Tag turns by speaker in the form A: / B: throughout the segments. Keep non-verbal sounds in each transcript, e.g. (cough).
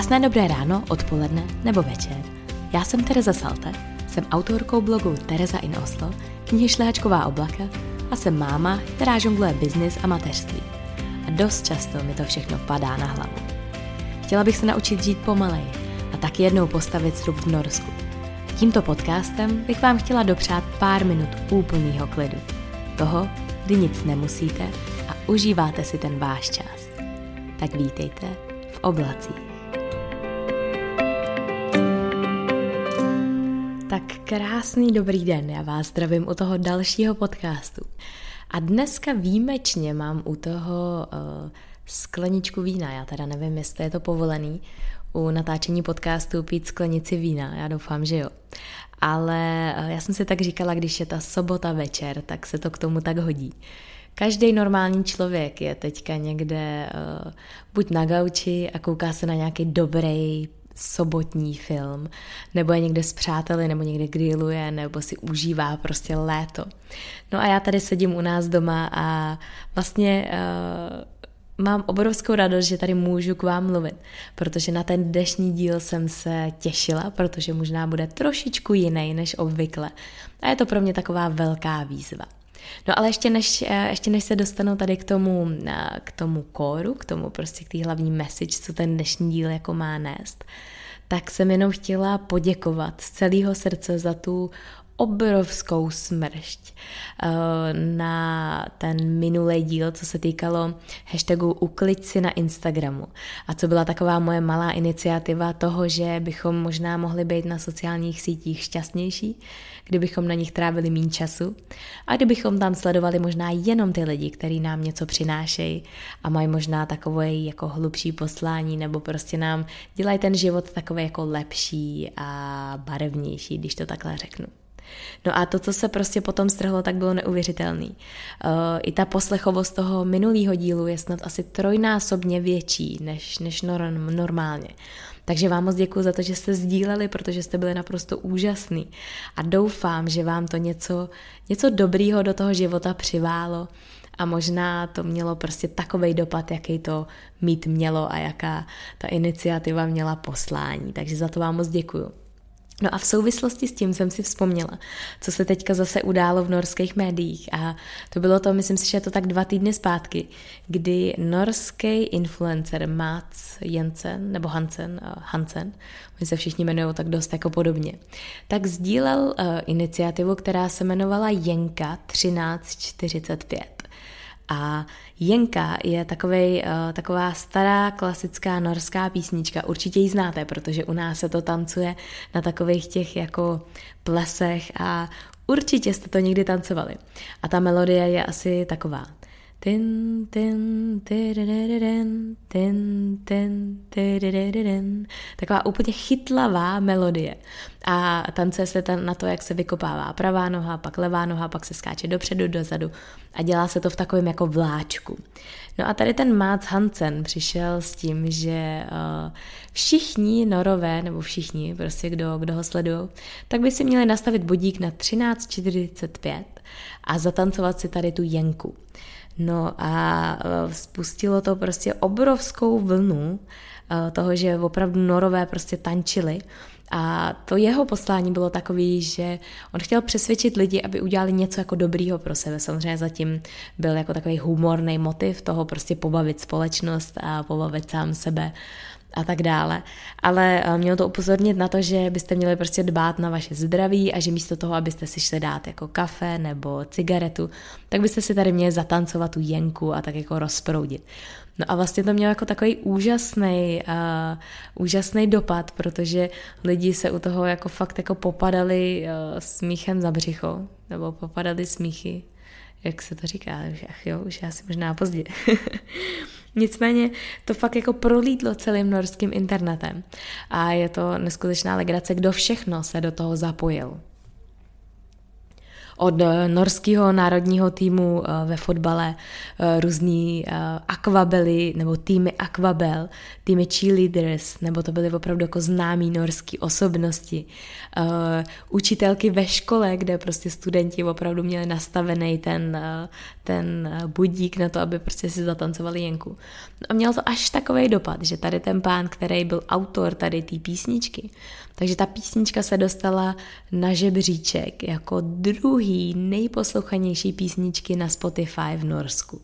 A: Krásné dobré ráno, odpoledne nebo večer. Já jsem Tereza Salte, jsem autorkou blogu Tereza in Oslo, knihy Šlehačková oblaka a jsem máma, která žongluje biznis a mateřství. A dost často mi to všechno padá na hlavu. Chtěla bych se naučit žít pomalej a tak jednou postavit srub v Norsku. Tímto podcastem bych vám chtěla dopřát pár minut úplného klidu. Toho, kdy nic nemusíte a užíváte si ten váš čas. Tak vítejte v oblacích. Krásný dobrý den, já vás zdravím u toho dalšího podcastu. A dneska výjimečně mám u toho uh, skleničku vína, já teda nevím, jestli je to povolený, u natáčení podcastu pít sklenici vína, já doufám, že jo. Ale uh, já jsem si tak říkala, když je ta sobota večer, tak se to k tomu tak hodí. Každý normální člověk je teďka někde uh, buď na gauči a kouká se na nějaký dobrý sobotní film, nebo je někde s přáteli, nebo někde grilluje, nebo si užívá prostě léto. No a já tady sedím u nás doma a vlastně uh, mám obrovskou radost, že tady můžu k vám mluvit, protože na ten dnešní díl jsem se těšila, protože možná bude trošičku jiný než obvykle. A je to pro mě taková velká výzva. No ale ještě než, eh, ještě než se dostanu tady k tomu, eh, k tomu kóru, k tomu prostě k té hlavní message, co ten dnešní díl jako má nést, tak jsem jenom chtěla poděkovat z celého srdce za tu obrovskou smršť eh, na ten minulý díl, co se týkalo hashtagu Uklid si na Instagramu. A co byla taková moje malá iniciativa toho, že bychom možná mohli být na sociálních sítích šťastnější, kdybychom na nich trávili méně času a kdybychom tam sledovali možná jenom ty lidi, kteří nám něco přinášejí a mají možná takové jako hlubší poslání nebo prostě nám dělají ten život takový jako lepší a barevnější, když to takhle řeknu. No a to, co se prostě potom strhlo, tak bylo neuvěřitelný. Uh, I ta poslechovost toho minulého dílu je snad asi trojnásobně větší než, než norm, normálně. Takže vám moc děkuji za to, že jste sdíleli, protože jste byli naprosto úžasný. A doufám, že vám to něco, něco dobrýho do toho života přiválo a možná to mělo prostě takový dopad, jaký to mít mělo a jaká ta iniciativa měla poslání. Takže za to vám moc děkuju. No a v souvislosti s tím jsem si vzpomněla, co se teďka zase událo v norských médiích a to bylo to, myslím si, že je to tak dva týdny zpátky, kdy norský influencer Mats Jensen, nebo Hansen, uh, Hansen, oni se všichni jmenují tak dost jako podobně, tak sdílel uh, iniciativu, která se jmenovala Jenka 1345. A Jenka je takovej, uh, taková stará klasická norská písnička. Určitě ji znáte, protože u nás se to tancuje na takových těch jako plesech a určitě jste to někdy tancovali. A ta melodie je asi taková. Tin, tin, tin, tin, tin, Taková úplně chytlavá melodie. A tancuje se tam na to, jak se vykopává pravá noha, pak levá noha, pak se skáče dopředu, dozadu a dělá se to v takovém jako vláčku. No a tady ten Mats Hansen přišel s tím, že uh, všichni norové, nebo všichni, prostě kdo, kdo ho sledují, tak by si měli nastavit budík na 13.45 a zatancovat si tady tu jenku. No a e, spustilo to prostě obrovskou vlnu e, toho, že opravdu norové prostě tančili. A to jeho poslání bylo takový, že on chtěl přesvědčit lidi, aby udělali něco jako dobrýho pro sebe. Samozřejmě zatím byl jako takový humorný motiv toho prostě pobavit společnost a pobavit sám sebe a tak dále. Ale eh, mělo to upozornit na to, že byste měli prostě dbát na vaše zdraví a že místo toho, abyste si šli dát jako kafe nebo cigaretu, tak byste si tady měli zatancovat tu jenku a tak jako rozproudit. No a vlastně to mělo jako takový úžasný, uh, úžasný dopad, protože lidi se u toho jako fakt jako popadali uh, smíchem za břicho, nebo popadali smíchy, jak se to říká, ach jo, už asi možná pozdě. (laughs) Nicméně to fakt jako prolítlo celým norským internetem a je to neskutečná legrace, kdo všechno se do toho zapojil. Od eh, norského národního týmu eh, ve fotbale, eh, různý akvabely nebo týmy akvabel, týmy cheerleaders, nebo to byly opravdu jako známí norský osobnosti, učitelky ve škole, kde prostě studenti opravdu měli nastavený ten, ten budík na to, aby prostě si zatancovali jenku. A měl to až takový dopad, že tady ten pán, který byl autor tady té písničky, takže ta písnička se dostala na žebříček jako druhý nejposlouchanější písničky na Spotify v Norsku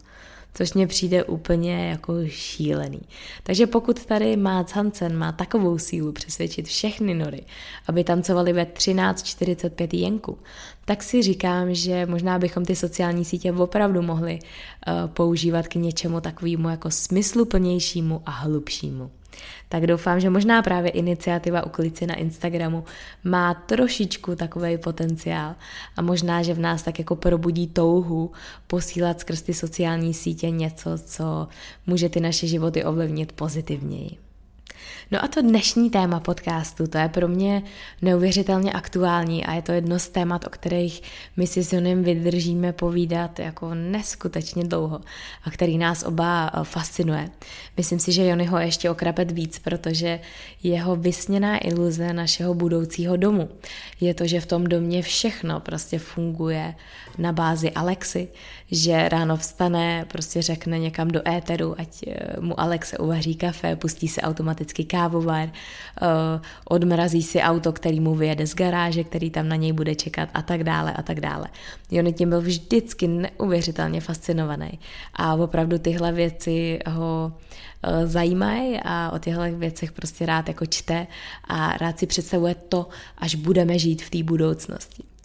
A: což mně přijde úplně jako šílený. Takže pokud tady Mats Hansen má takovou sílu přesvědčit všechny nory, aby tancovali ve 13.45 jenku, tak si říkám, že možná bychom ty sociální sítě opravdu mohli uh, používat k něčemu takovému jako smysluplnějšímu a hlubšímu tak doufám, že možná právě iniciativa Uklici na Instagramu má trošičku takový potenciál a možná, že v nás tak jako probudí touhu posílat skrz ty sociální sítě něco, co může ty naše životy ovlivnit pozitivněji. No a to dnešní téma podcastu, to je pro mě neuvěřitelně aktuální a je to jedno z témat, o kterých my si s Jonem vydržíme povídat jako neskutečně dlouho a který nás oba eh, fascinuje. Myslím si, že Jony ho ještě okrapet víc, protože jeho vysněná iluze našeho budoucího domu je to, že v tom domě všechno prostě funguje na bázi Alexy, že ráno vstane, prostě řekne někam do éteru, ať eh, mu Alexe uvaří kafe, pustí se automaticky kávovar, eh, odmrazí si auto, který mu vyjede z garáže, který tam na něj bude čekat a tak dále a tak dále. Jony tím byl vždycky neuvěřitelně fascinovaný a opravdu tyhle věci ho eh, zajímají a o těchto věcech prostě rád jako čte a rád si představuje to, až budeme žít v té budoucnosti.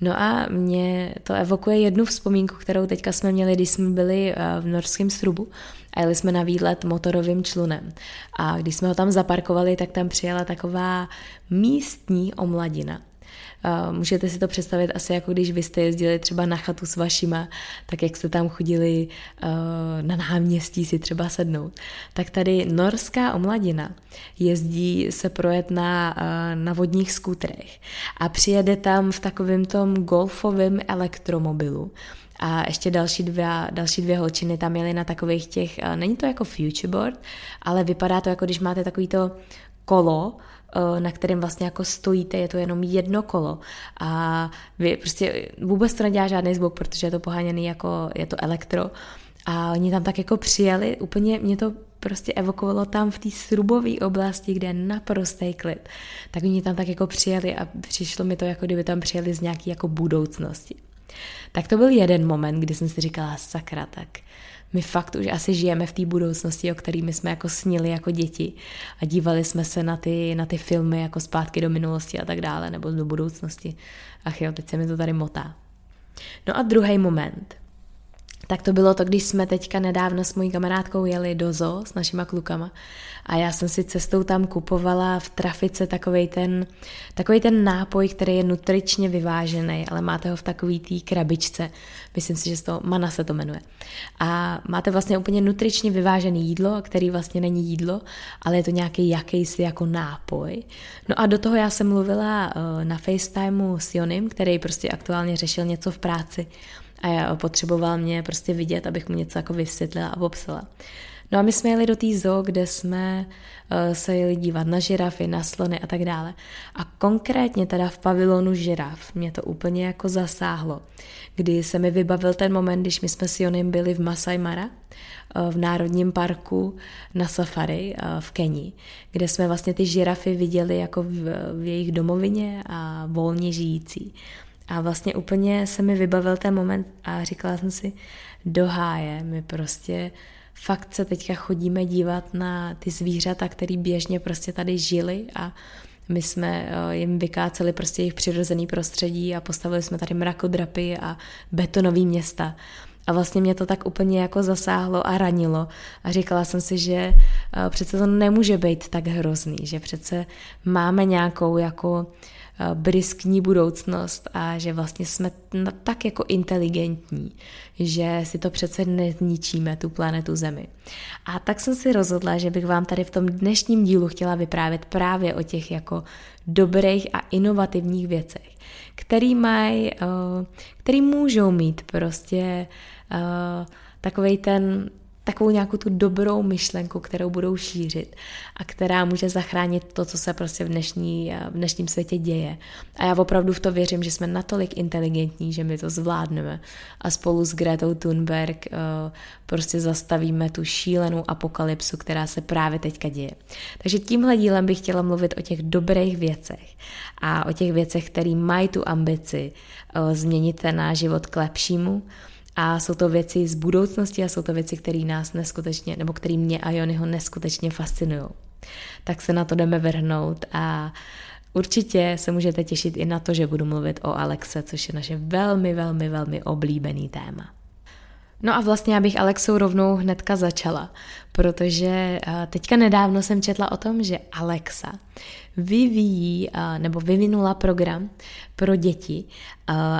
A: No a mě to evokuje jednu vzpomínku, kterou teďka jsme měli, když jsme byli eh, v norském strubu a jeli jsme na výlet motorovým člunem. A když jsme ho tam zaparkovali, tak tam přijela taková místní omladina. Můžete si to představit asi jako když vy jste jezdili třeba na chatu s vašima, tak jak jste tam chodili uh, na náměstí si třeba sednout. Tak tady norská omladina jezdí se projet na, uh, na vodních skútrech a přijede tam v takovém tom golfovém elektromobilu, a ještě další dvě, další dvě holčiny tam jeli na takových těch, není to jako futureboard, ale vypadá to jako když máte takový to kolo, Eh, na kterém vlastně jako stojíte, je to jenom jedno kolo a vy prostě vůbec to nedělá žádný zvuk, protože je to poháněný jako, je to elektro a oni tam tak jako přijeli, úplně mě to prostě evokovalo tam v té srubové oblasti, kde je naprostý klid. Tak oni tam tak jako přijeli a přišlo mi to, jako kdyby tam přijeli z nějaké jako budoucnosti. Tak to byl jeden moment, kdy jsem si říkala, sakra, tak my fakt už asi žijeme v té budoucnosti, o kterými jsme jako snili jako děti a dívali jsme se na ty, na ty filmy jako zpátky do minulosti a tak dále, nebo do budoucnosti. Ach jo, teď se mi to tady motá. No a druhý moment. Tak to bylo to, když jsme teďka nedávno s mojí kamarádkou jeli do zoo s našima klukama a já jsem si cestou tam kupovala v trafice takový ten, takovej ten nápoj, který je nutričně vyvážený, ale máte ho v takový té krabičce. Myslím si, že to Mana se to jmenuje. A máte vlastně úplně nutričně vyvážený jídlo, který vlastně není jídlo, ale je to nějaký jakýsi jako nápoj. No a do toho já jsem mluvila eh, na FaceTimeu s Jonim, který prostě aktuálně řešil něco v práci a já potřeboval mě prostě vidět, abych mu něco jako vysvětlila a popsala. No a my jsme jeli do té zoo, kde jsme uh, se jeli dívat na žirafy, na slony a tak dále. A konkrétně teda v pavilonu žiraf mě to úplně jako zasáhlo, kdy se mi vybavil ten moment, když my jsme s Jonem byli v Masai Mara, uh, v Národním parku na safari uh, v Keni, kde jsme vlastně ty žirafy viděli jako v, v jejich domovině a volně žijící. A vlastně úplně se mi vybavil ten moment a říkala jsem si, do háje, my prostě fakt se teďka chodíme dívat na ty zvířata, které běžně prostě tady žili a my jsme eh, jim vykáceli prostě jejich přirozený prostředí a postavili jsme tady mrakodrapy a betonový města. A vlastně mě to tak úplně jako zasáhlo a ranilo. A říkala jsem si, že eh, přece to nemůže být tak hrozný, že přece máme nějakou jako Eh, briskní budoucnost a že vlastně jsme tak jako inteligentní, že si to přece nezničíme, tu planetu Zemi. A tak jsem si rozhodla, že bych vám tady v tom dnešním dílu chtěla vyprávět právě o těch jako dobrých a inovativních věcech, který mají, který můžou mít prostě takový ten takovou nějakou tu dobrou myšlenku, kterou budou šířit a která může zachránit to, co se prostě v, dnešní, v dnešním světě děje. A já opravdu v to věřím, že jsme natolik inteligentní, že my to zvládneme a spolu s Gretou Thunberg uh, prostě zastavíme tu šílenou apokalypsu, která se právě teďka děje. Takže tímhle dílem bych chtěla mluvit o těch dobrých věcech a o těch věcech, které mají tu ambici změnit ten náš život k lepšímu a jsou to věci z budoucnosti a jsou to věci, které nás neskutečně, nebo které mě a Jonyho neskutečně fascinují. Tak se na to jdeme vrhnout a určitě se můžete těšit i na to, že budu mluvit o Alexe, což je naše velmi, velmi, velmi oblíbený téma. No a vlastně já bych Alexou rovnou hnedka začala, protože eh, teďka nedávno jsem četla o tom, že Alexa vyvíjí nebo vyvinula program pro děti,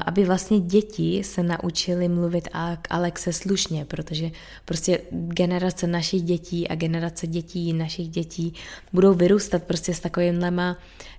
A: aby vlastně děti se naučily mluvit k Alexe slušně, protože prostě generace našich dětí a generace dětí našich dětí budou vyrůstat prostě s takovýmhlema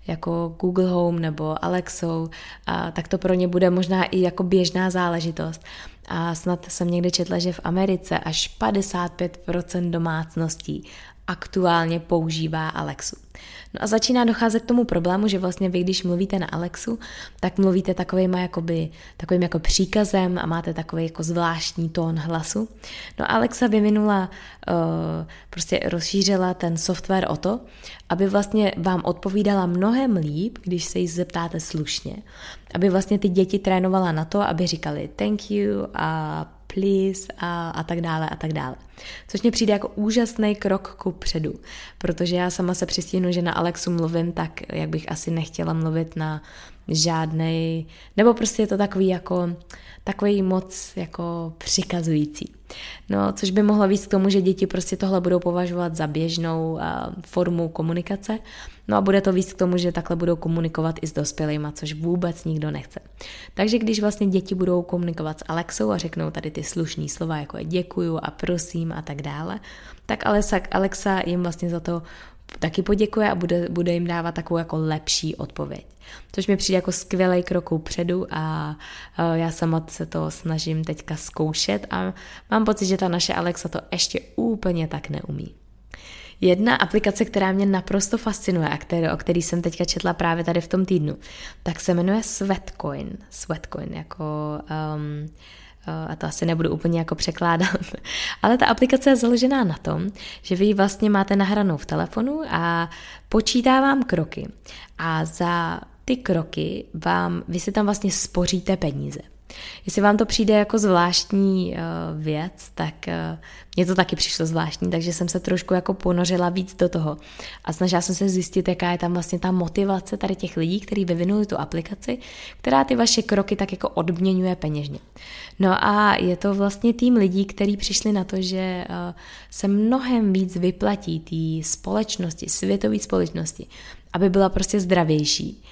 A: jako Google Home nebo Alexou, a tak to pro ně bude možná i jako běžná záležitost. A snad jsem někde četla, že v Americe až 55% domácností aktuálně používá Alexu. No a začíná docházet k tomu problému, že vlastně vy, když mluvíte na Alexu, tak mluvíte takovým, jakoby, takovým jako příkazem a máte takový jako zvláštní tón hlasu. No a Alexa vyvinula, uh, prostě rozšířila ten software o to, aby vlastně vám odpovídala mnohem líp, když se jí zeptáte slušně. Aby vlastně ty děti trénovala na to, aby říkali thank you a please a, a tak dále a tak dále. Což mě přijde jako úžasný krok ku předu, protože já sama se přistínu, že na Alexu mluvím tak, jak bych asi nechtěla mluvit na žádnej, nebo prostě je to takový jako, takový moc jako přikazující. No, což by mohlo víc k tomu, že děti prostě tohle budou považovat za běžnou formu komunikace, no a bude to víc k tomu, že takhle budou komunikovat i s dospělými, což vůbec nikdo nechce. Takže když vlastně děti budou komunikovat s Alexou a řeknou tady ty slušný slova, jako je děkuju a prosím a tak dále, tak Alexa, Alexa jim vlastně za to taky poděkuje a bude, bude jim dávat takovou jako lepší odpověď. Což mi přijde jako skvělý krok předu a já sama se to snažím teďka zkoušet a mám pocit, že ta naše Alexa to ještě úplně tak neumí. Jedna aplikace, která mě naprosto fascinuje a který, o který jsem teďka četla právě tady v tom týdnu, tak se jmenuje Sweatcoin. Sweatcoin jako um, a to asi nebudu úplně jako překládat, (laughs) ale ta aplikace je založená na tom, že vy vlastně máte nahranou v telefonu a počítá vám kroky a za ty kroky vám, vy si tam vlastně spoříte peníze. Jestli vám to přijde jako zvláštní uh, věc, tak uh, mně to taky přišlo zvláštní, takže jsem se trošku jako ponořila víc do toho a snažila jsem se zjistit, jaká je tam vlastně ta motivace tady těch lidí, kteří vyvinuli tu aplikaci, která ty vaše kroky tak jako odměňuje peněžně. No a je to vlastně tým lidí, kteří přišli na to, že uh, se mnohem víc vyplatí té společnosti, světové společnosti, aby byla prostě zdravější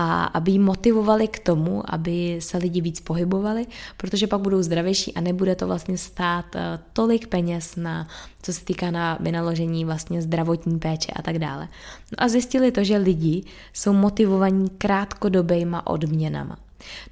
A: a aby ji motivovali k tomu, aby se lidi víc pohybovali, protože pak budou zdravější a nebude to vlastně stát eh, tolik peněz na, co se týká na vynaložení vlastně zdravotní péče a tak dále. No a zjistili to, že lidi jsou motivovaní krátkodobejma odměnama.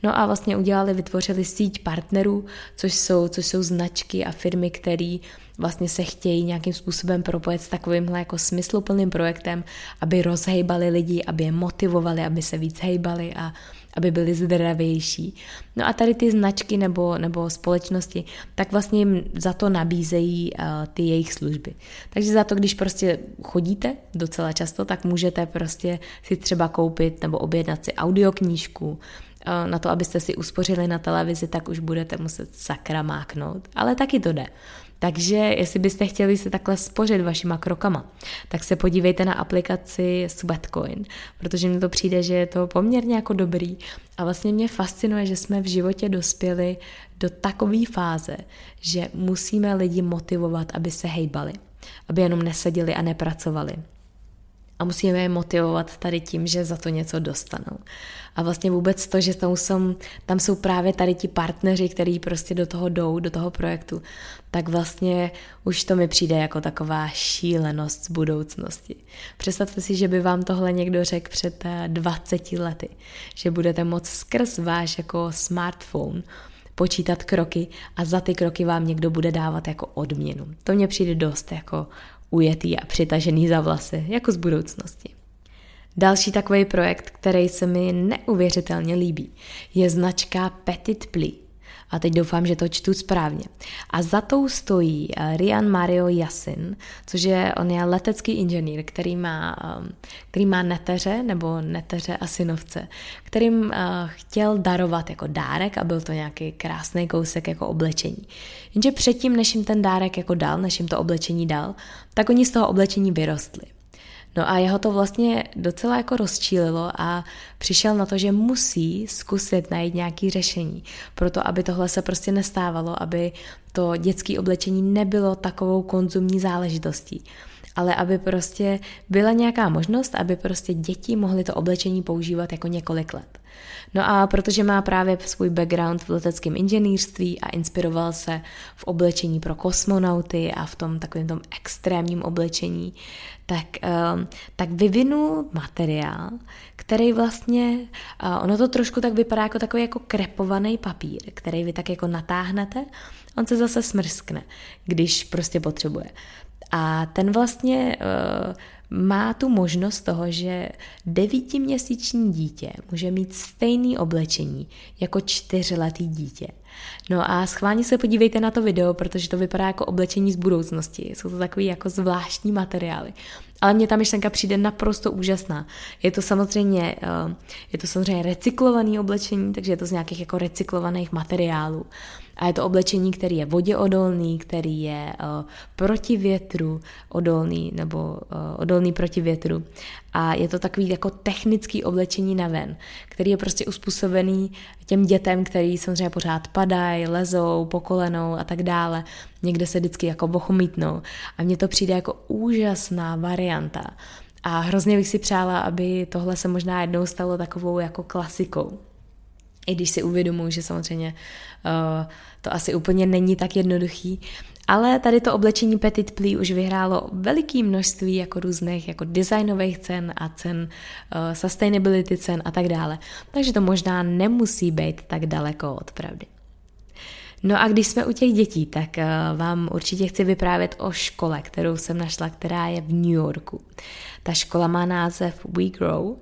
A: No a vlastně udělali, vytvořili síť partnerů, což jsou, což jsou značky a firmy, které vlastně se chtějí nějakým způsobem propojit s takovýmhle jako smysluplným projektem, aby rozhejbali lidi, aby je motivovali, aby se víc hejbali a aby byli zdravější. No a tady ty značky nebo, nebo společnosti, tak vlastně jim za to nabízejí uh, ty jejich služby. Takže za to, když prostě chodíte docela často, tak můžete prostě si třeba koupit nebo objednat si audioknížku, eh, na to, abyste si uspořili na televizi, tak už budete muset sakra máknout. Ale taky to jde. Takže jestli byste chtěli si takhle spořit vašima krokama, tak se podívejte na aplikaci Sweatcoin, protože mi to přijde, že je to poměrně jako dobrý. A vlastně mě fascinuje, že jsme v životě dospěli do takové fáze, že musíme lidi motivovat, aby se hejbali, aby jenom neseděli a nepracovali a musíme je motivovat tady tím, že za to něco dostanou. A vlastně vůbec to, že tam jsou, tam jsou právě tady ti partneři, kteří prostě do toho jdou, do toho projektu, tak vlastně už to mi přijde jako taková šílenost z budoucnosti. Představte si, že by vám tohle někdo řekl před 20 eh, lety, že budete moct skrz váš jako smartphone počítat kroky a za ty kroky vám někdo bude dávat jako odměnu. To mně přijde dost jako ujetý a přitažený za vlasy, jako z budoucnosti. Další takový projekt, který se mi neuvěřitelně líbí, je značka Petit Pli. A teď doufám, že to čtu správně. A za tou stojí eh, Rian Mario Yasin, což je, on je letecký inženýr, který má, ehm, který má neteře, nebo neteře a synovce, kterým eh, chtěl darovat jako dárek a byl to nějaký krásný kousek jako oblečení. Jenže předtím, než jim ten dárek jako dal, než jim to oblečení dal, tak oni z toho oblečení vyrostli. No a jeho to vlastně docela jako rozčílilo a přišel na to, že musí zkusit najít nějaké řešení, proto aby tohle se prostě nestávalo, aby to dětské oblečení nebylo takovou konzumní záležitostí ale aby prostě byla nějaká možnost, aby prostě děti mohly to oblečení používat jako několik let. No a protože má právě svůj background v leteckém inženýrství a inspiroval se v oblečení pro kosmonauty a v tom takovém tom extrémním oblečení, tak, um, tak vyvinul materiál, který vlastně, uh, ono to trošku tak vypadá jako takový jako krepovaný papír, který vy tak jako natáhnete, on se zase smrskne, když prostě potřebuje. A ten vlastně uh, má tu možnost toho, že devítiměsíční dítě může mít stejný oblečení jako čtyřletý dítě. No a schválně se podívejte na to video, protože to vypadá jako oblečení z budoucnosti. Jsou to takový jako zvláštní materiály. Ale mně ta myšlenka přijde naprosto úžasná. Je to samozřejmě, uh, je to samozřejmě recyklované oblečení, takže je to z nějakých jako recyklovaných materiálů. A je to oblečení, který je vodě odolný, který je uh, proti větru odolný, nebo uh, odolný proti větru. A je to takový jako technický oblečení na ven, který je prostě uspůsobený těm dětem, který samozřejmě pořád padají, lezou, pokolenou a tak dále. Někde se vždycky jako bochomítnou. A mně to přijde jako úžasná varianta. A hrozně bych si přála, aby tohle se možná jednou stalo takovou jako klasikou. I když si uvědomuji, že samozřejmě uh, to asi úplně není tak jednoduchý, ale tady to oblečení Petit Pli už vyhrálo veliké množství jako různých jako designových cen a cen uh, sustainability cen a tak dále. Takže to možná nemusí být tak daleko od pravdy. No a když jsme u těch dětí, tak uh, vám určitě chci vyprávět o škole, kterou jsem našla, která je v New Yorku. Ta škola má název We Grow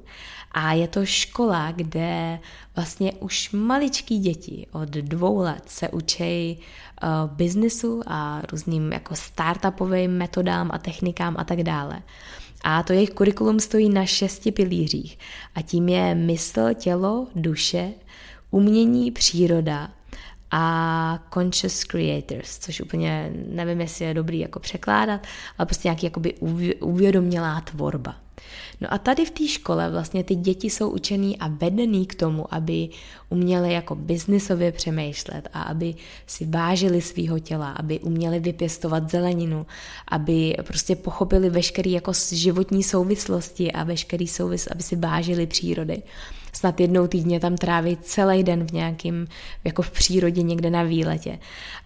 A: a je to škola, kde vlastně už maličký děti od dvou let se učí uh, biznisu a různým jako startupovým metodám a technikám a tak dále. A to jejich kurikulum stojí na šesti pilířích. A tím je mysl, tělo, duše, umění, příroda a conscious creators, což úplně nevím, jestli je dobrý jako překládat, ale prostě nějaký jakoby uvědomělá tvorba. No a tady v té škole vlastně ty děti jsou učený a vedený k tomu, aby uměli jako biznisově přemýšlet a aby si vážili svého těla, aby uměli vypěstovat zeleninu, aby prostě pochopili veškeré jako životní souvislosti a veškerý souvis, aby si vážili přírody snad jednou týdně tam trávit celý den v nějakým, jako v přírodě někde na výletě.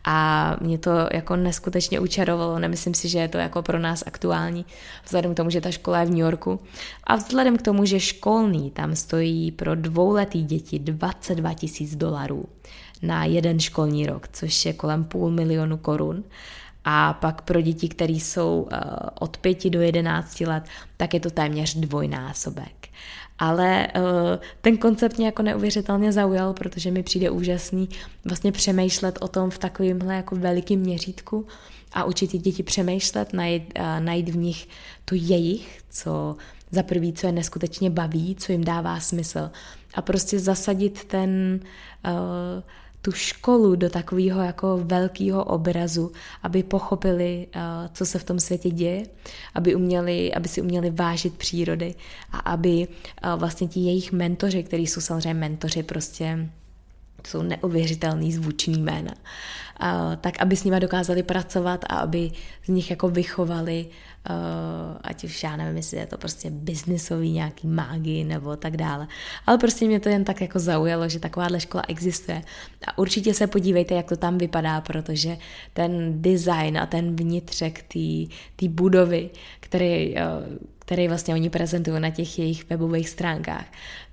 A: A mě to jako neskutečně učarovalo, nemyslím si, že je to jako pro nás aktuální, vzhledem k tomu, že ta škola je v New Yorku. A vzhledem k tomu, že školný tam stojí pro dvouletý děti 22 tisíc dolarů na jeden školní rok, což je kolem půl milionu korun. A pak pro děti, které jsou uh, od 5 do 11 let, tak je to téměř dvojnásobek. Ale uh, ten koncept mě jako neuvěřitelně zaujal, protože mi přijde úžasný vlastně přemýšlet o tom v takovémhle jako velikém měřítku a učit ty děti přemýšlet, najít, uh, najít v nich to jejich, co za prvý, co je neskutečně baví, co jim dává smysl. A prostě zasadit ten uh, tu školu do takového jako velkého obrazu, aby pochopili, uh, co se v tom světě děje, aby, uměli, aby si uměli vážit přírody a aby uh, vlastně ti jejich mentoři, kteří jsou samozřejmě mentoři prostě jsou neuvěřitelný zvučný jména, tak aby s nimi dokázali pracovat a aby z nich jako vychovali, ať už já nevím, jestli je to prostě biznisový nějaký mágy nebo tak dále. Ale prostě mě to jen tak jako zaujalo, že takováhle škola existuje. A určitě se podívejte, jak to tam vypadá, protože ten design a ten vnitřek té budovy, který který vlastně oni prezentují na těch jejich webových stránkách,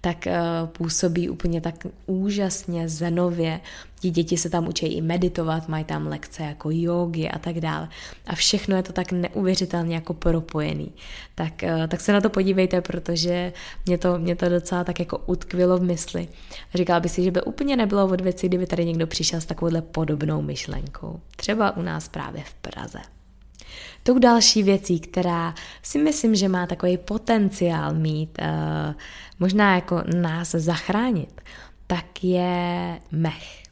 A: tak uh, působí úplně tak úžasně zenově. Ti děti se tam učí i meditovat, mají tam lekce jako jogy a tak dále. A všechno je to tak neuvěřitelně jako propojený. Tak, uh, tak se na to podívejte, protože mě to, mě to docela tak jako utkvilo v mysli. Říkala bych si, že by úplně nebylo od věci, kdyby tady někdo přišel s takovouhle podobnou myšlenkou. Třeba u nás právě v Praze. Tou další věcí, která si myslím, že má takový potenciál mít, uh, možná jako nás zachránit, tak je mech.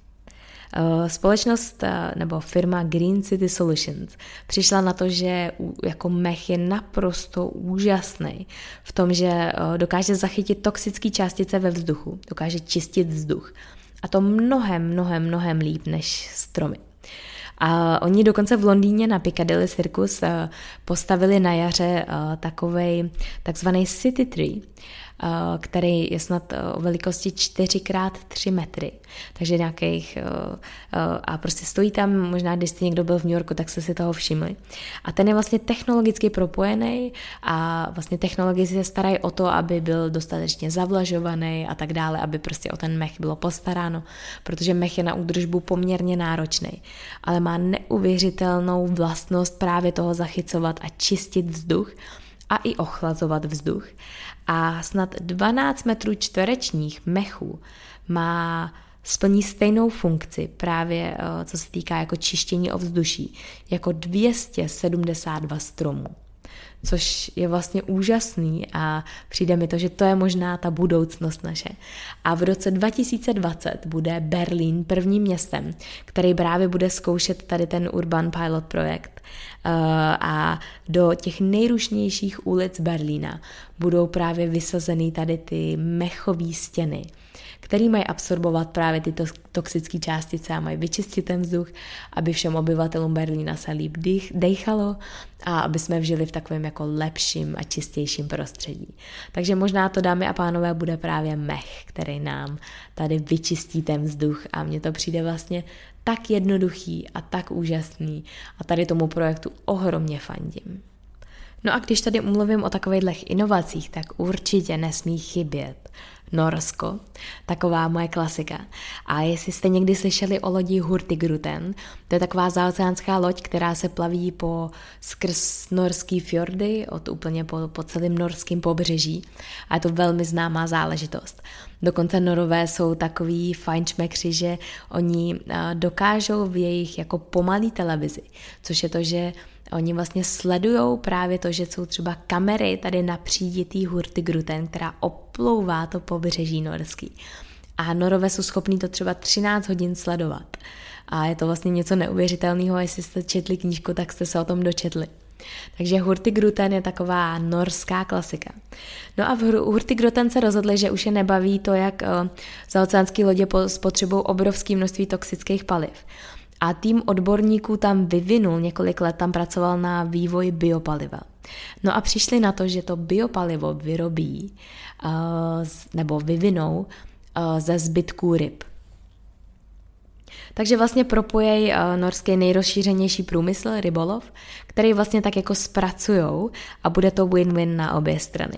A: Eh, společnost eh, nebo firma Green City Solutions přišla na to, že jako mech je naprosto úžasný v tom, že dokáže zachytit toxické částice ve vzduchu, dokáže čistit vzduch. A to mnohem, mnohem, mnohem líp než stromy. A oni dokonce v Londýně na Piccadilly Circus eh, postavili na jaře eh, takovej takzvaný City Tree, který je snad o velikosti 4x3 metry, takže nějakých, eh, eh, a prostě stojí tam, možná když jste někdo byl v New Yorku, tak jste si toho všimli. A ten je vlastně technologicky propojený a vlastně technologie se starají o to, aby byl dostatečně zavlažovaný a tak dále, aby prostě o ten mech bylo postaráno, protože mech je na údržbu poměrně náročný, ale má neuvěřitelnou vlastnost právě toho zachycovat a čistit vzduch, a i ochlazovat vzduch. A snad 12 metrů čtverečních mechů má splní stejnou funkci právě eh, co se týká jako čištění ovzduší, jako 272 stromů což je vlastně úžasný a přijde mi to, že to je možná ta budoucnost naše. A v roce 2020 bude Berlín prvním městem, který právě bude zkoušet tady ten Urban Pilot projekt uh, a do těch nejrušnějších ulic Berlína budou právě vysazeny tady ty mechové stěny který mají absorbovat právě ty toxické částice a mají vyčistit ten vzduch, aby všem obyvatelům Berlína se líp dechalo a aby jsme žili v takovém jako lepším a čistějším prostředí. Takže možná to, dámy a pánové, bude právě mech, který nám tady vyčistí ten vzduch a mně to přijde vlastně tak jednoduchý a tak úžasný a tady tomu projektu ohromně fandím. No a když tady umluvím o takových inovacích, tak určitě nesmí chybět Norsko, taková moje klasika. A jestli jste někdy slyšeli o lodi Hurtigruten, to je taková zaoceánská loď, která se plaví po skrz norský fjordy, od úplně po, po celém norském pobřeží a je to velmi známá záležitost. Dokonce norové jsou takový fajnšmekři, že oni dokážou v jejich jako pomalý televizi, což je to, že Oni vlastně sledují právě to, že jsou třeba kamery tady na příditý Hurtigruten, která oplouvá to pobřeží norský. A norové jsou schopní to třeba 13 hodin sledovat. A je to vlastně něco neuvěřitelného, jestli jste četli knížku, tak jste se o tom dočetli. Takže Hurtigruten je taková norská klasika. No a v Hurtigruten se rozhodli, že už je nebaví to, jak uh, zaoceánské lodě spotřebují obrovské množství toxických paliv. A tým odborníků tam vyvinul, několik let tam pracoval na vývoji biopaliva. No a přišli na to, že to biopalivo vyrobí uh, nebo vyvinou uh, ze zbytků ryb. Takže vlastně propojejí uh, norský nejrozšířenější průmysl, rybolov, který vlastně tak jako zpracujou a bude to win-win na obě strany.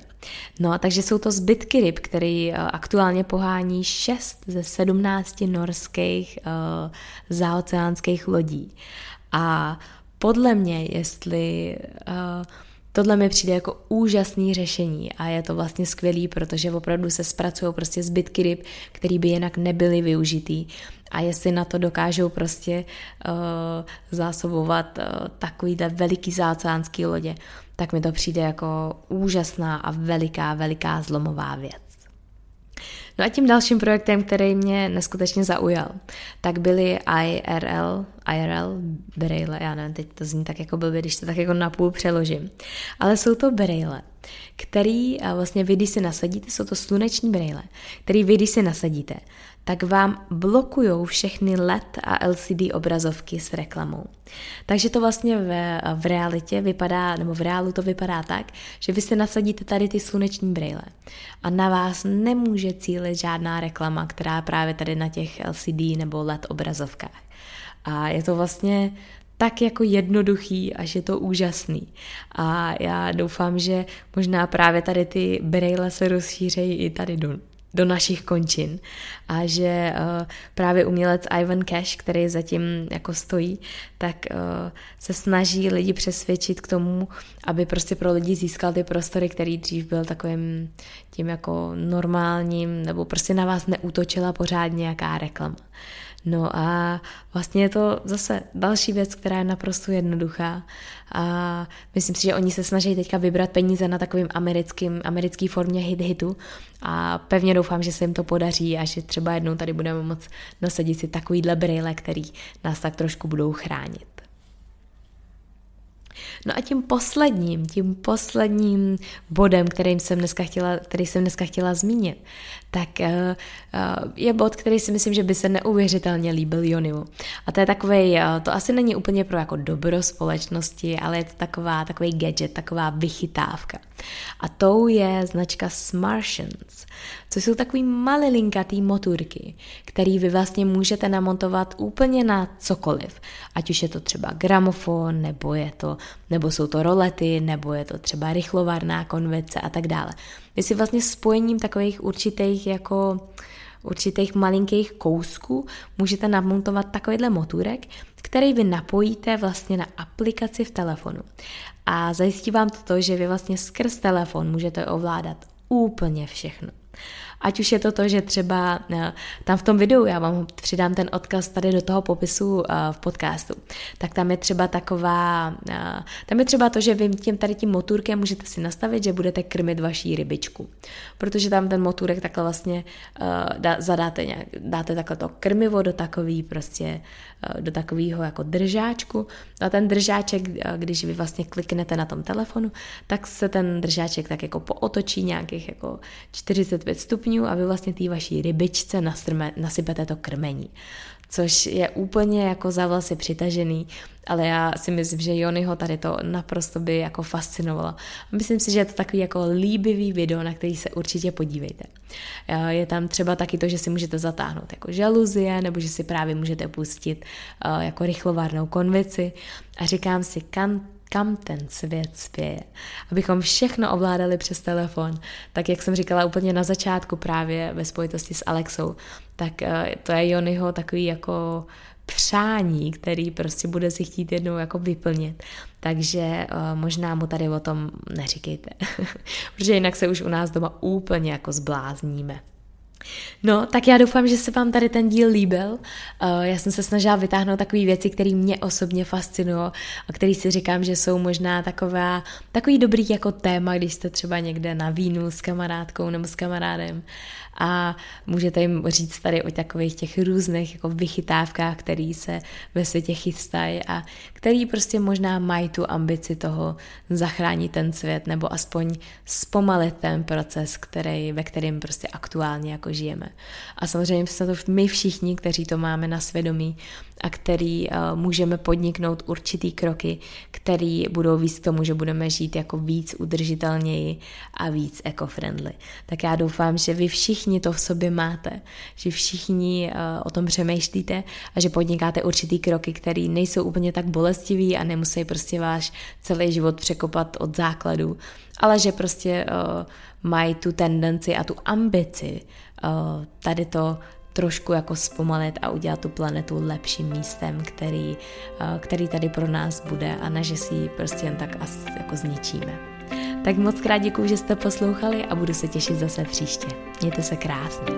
A: No, takže jsou to zbytky ryb, který uh, aktuálně pohání 6 ze 17 norských uh, zaoceánských lodí. A podle mě, jestli uh, Tohle mi přijde jako úžasný řešení a je to vlastně skvělý, protože opravdu se zpracují prostě zbytky ryb, které by jinak nebyly využitý. A jestli na to dokážou prostě uh, zásobovat uh, takovýhle veliký zácánský lodě, tak mi to přijde jako úžasná a veliká, veliká zlomová věc. No a tím dalším projektem, který mě neskutečně zaujal, tak byly IRL, IRL, Braille, já nevím, teď to zní tak jako blbě, když to tak jako napůl přeložím. Ale jsou to Braille, který vlastně vy, když si nasadíte, jsou to sluneční Braille, který vy, když si nasadíte, tak vám blokují všechny LED a LCD obrazovky s reklamou. Takže to vlastně v, v realitě vypadá, nebo v reálu to vypadá tak, že vy si nasadíte tady ty sluneční brýle a na vás nemůže cílit žádná reklama, která právě tady na těch LCD nebo LED obrazovkách. A je to vlastně tak jako jednoduchý, až je to úžasný. A já doufám, že možná právě tady ty brejle se rozšířejí i tady do, do našich končin a že uh, právě umělec Ivan Cash, který zatím jako stojí, tak uh, se snaží lidi přesvědčit k tomu, aby prostě pro lidi získal ty prostory, který dřív byl takovým tím jako normálním, nebo prostě na vás neútočila pořád nějaká reklama. No a vlastně je to zase další věc, která je naprosto jednoduchá a myslím si, že oni se snaží teďka vybrat peníze na takovým americkým, americký formě hit hitu a pevně doufám, že se jim to podaří a že třeba jednou tady budeme moct nasadit si takovýhle brýle, který nás tak trošku budou chránit. No a tím posledním, tím posledním bodem, kterým jsem dneska chtěla, který jsem dneska chtěla zmínit, tak uh, uh, je bod, který si myslím, že by se neuvěřitelně líbil Jonimu. A to je takový, uh, to asi není úplně pro jako dobro společnosti, ale je to taková, takový gadget, taková vychytávka. A tou je značka Smartians, což jsou takový malilinkatý motorky, který vy vlastně můžete namontovat úplně na cokoliv. Ať už je to třeba gramofon, nebo je to, nebo jsou to rolety, nebo je to třeba rychlovarná konvice a tak dále. Vy si vlastně spojením takových určitých jako určitých malinkých kousků můžete namontovat takovýhle motůrek, který vy napojíte vlastně na aplikaci v telefonu. A zajistí vám to to, že vy vlastně skrz telefon můžete ovládat úplně všechno. Ať už je to to, že třeba eh, tam v tom videu, já vám přidám ten odkaz tady do toho popisu eh, v podcastu, tak tam je třeba taková, eh, tam je třeba to, že vy tím tady tím motorkem můžete si nastavit, že budete krmit vaší rybičku. Protože tam ten motorek takhle vlastně zadáte nějak, dáte takhle to krmivo do takový prostě, do takového jako držáčku a ten držáček, když vy vlastně kliknete na tom telefonu, tak se ten držáček tak jako pootočí nějakých jako 45 stupňů stupňů a vy vlastně té vaší rybičce nastrme, nasypete to krmení. Což je úplně jako za vlasy přitažený, ale já si myslím, že Jonyho tady to naprosto by jako fascinovalo. Myslím si, že je to takový jako líbivý video, na který se určitě podívejte. Eh, je tam třeba taky to, že si můžete zatáhnout jako žaluzie, nebo že si právě můžete pustit eh, jako rychlovárnou konvici a říkám si, kam kam ten svět spěje. Abychom všechno ovládali přes telefon, tak jak jsem říkala úplně na začátku právě ve spojitosti s Alexou, tak eh, to je Jonyho takový jako přání, který prostě bude si chtít jednou jako vyplnit. Takže uh, možná mu tady o tom neříkejte, (laughs) protože jinak se už u nás doma úplně jako zblázníme. No, tak já doufám, že se vám tady ten díl líbil. Uh, já jsem se snažila vytáhnout takové věci, které mě osobně fascinují a které si říkám, že jsou možná taková, takový dobrý jako téma, když jste třeba někde na vínu s kamarádkou nebo s kamarádem a můžete jim říct tady o takových těch různých jako vychytávkách, který se ve světě chystají a který prostě možná mají tu ambici toho zachránit ten svět nebo aspoň zpomalit ten proces, který, ve kterém prostě aktuálně jako žijeme. A samozřejmě jsme to my všichni, kteří to máme na svědomí a který uh, můžeme podniknout určitý kroky, který budou víc tomu, že budeme žít jako víc udržitelněji a víc eco-friendly. Tak já doufám, že vy všichni to v sobě máte, že všichni uh, o tom přemýšlíte a že podnikáte určitý kroky, které nejsou úplně tak bolestivý a nemusí prostě váš celý život překopat od základu, ale že prostě uh, mají tu tendenci a tu ambici uh, tady to trošku jako zpomalit a udělat tu planetu lepším místem, který, který tady pro nás bude a ne, že si ji prostě jen tak jako zničíme. Tak moc krát děkuji, že jste poslouchali a budu se těšit zase příště. Mějte se krásně.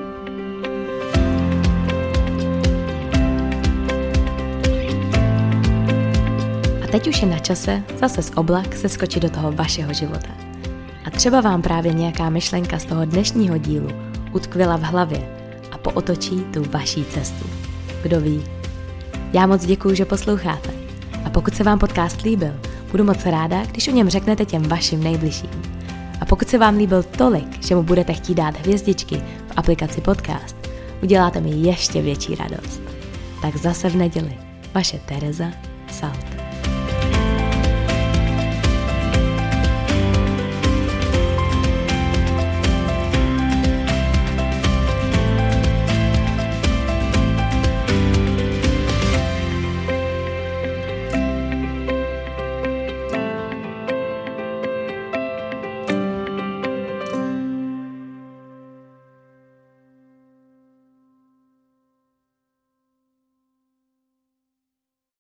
A: A teď už je na čase zase z oblak se skočit do toho vašeho života. A třeba vám právě nějaká myšlenka z toho dnešního dílu utkvila v hlavě a pootočí tu vaší cestu. Kdo ví? Já moc děkuji, že posloucháte. A pokud se vám podcast líbil, budu moc ráda, když o něm řeknete těm vašim nejbližším. A pokud se vám líbil tolik, že mu budete chtít dát hvězdičky v aplikaci podcast, uděláte mi ještě větší radost. Tak zase v neděli. Vaše Tereza Salt.